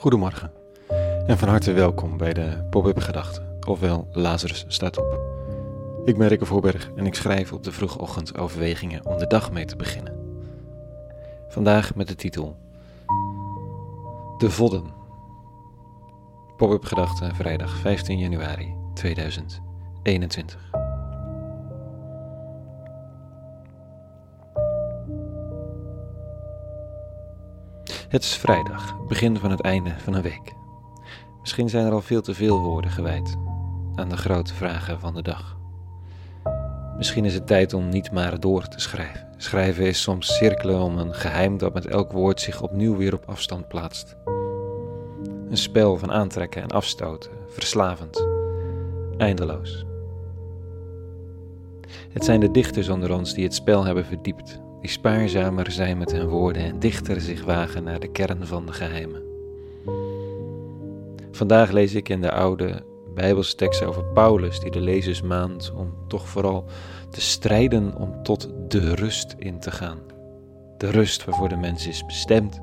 Goedemorgen en van harte welkom bij de Pop-up Gedachten, ofwel Lazarus staat op. Ik ben Rikke Voorberg en ik schrijf op de vroege ochtend overwegingen om de dag mee te beginnen. Vandaag met de titel De Vodden. Pop-up Gedachten, vrijdag 15 januari 2021. Het is vrijdag, begin van het einde van een week. Misschien zijn er al veel te veel woorden gewijd aan de grote vragen van de dag. Misschien is het tijd om niet maar door te schrijven. Schrijven is soms cirkelen om een geheim dat met elk woord zich opnieuw weer op afstand plaatst. Een spel van aantrekken en afstoten, verslavend, eindeloos. Het zijn de dichters onder ons die het spel hebben verdiept, die spaarzamer zijn met hun woorden en dichter zich wagen naar de kern van de geheimen. Vandaag lees ik in de oude Bijbelstekst over Paulus die de lezers maand om toch vooral te strijden om tot de rust in te gaan. De rust waarvoor de mens is bestemd,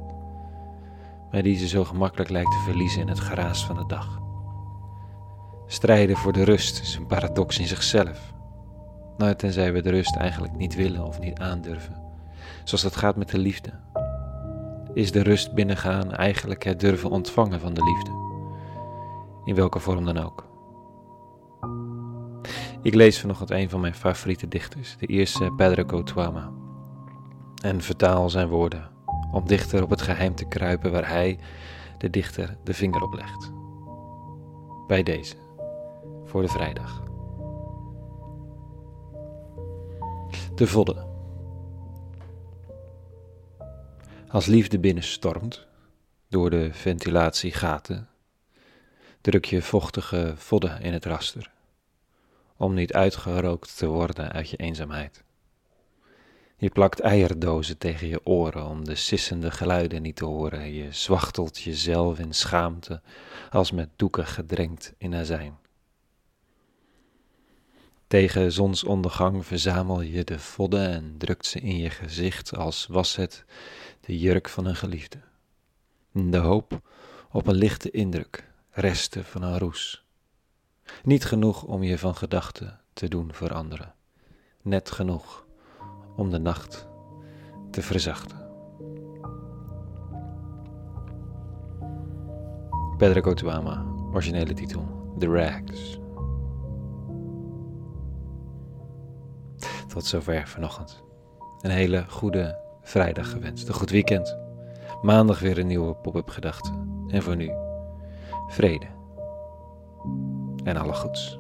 maar die ze zo gemakkelijk lijkt te verliezen in het geraas van de dag. Strijden voor de rust is een paradox in zichzelf. Nou, tenzij we de rust eigenlijk niet willen of niet aandurven zoals dat gaat met de liefde. Is de rust binnengaan eigenlijk het durven ontvangen van de liefde, in welke vorm dan ook. Ik lees vanochtend een van mijn favoriete dichters, de eerste Pedro Tuama, en vertaal zijn woorden om dichter op het geheim te kruipen waar hij, de dichter, de vinger op legt. Bij deze, voor de vrijdag. De vodden. Als liefde binnenstormt door de ventilatiegaten, druk je vochtige vodden in het raster, om niet uitgerookt te worden uit je eenzaamheid. Je plakt eierdozen tegen je oren om de sissende geluiden niet te horen. Je zwachtelt jezelf in schaamte, als met doeken gedrenkt in azijn. Tegen zonsondergang verzamel je de vodden en drukt ze in je gezicht als was het de jurk van een geliefde. De hoop op een lichte indruk, resten van een roes. Niet genoeg om je van gedachten te doen veranderen, net genoeg om de nacht te verzachten. Pedro Cotuama, originele titel The Rags. Tot zover vanochtend. Een hele goede vrijdag gewenst. Een goed weekend. Maandag weer een nieuwe pop-up gedachte. En voor nu, vrede. En alle goeds.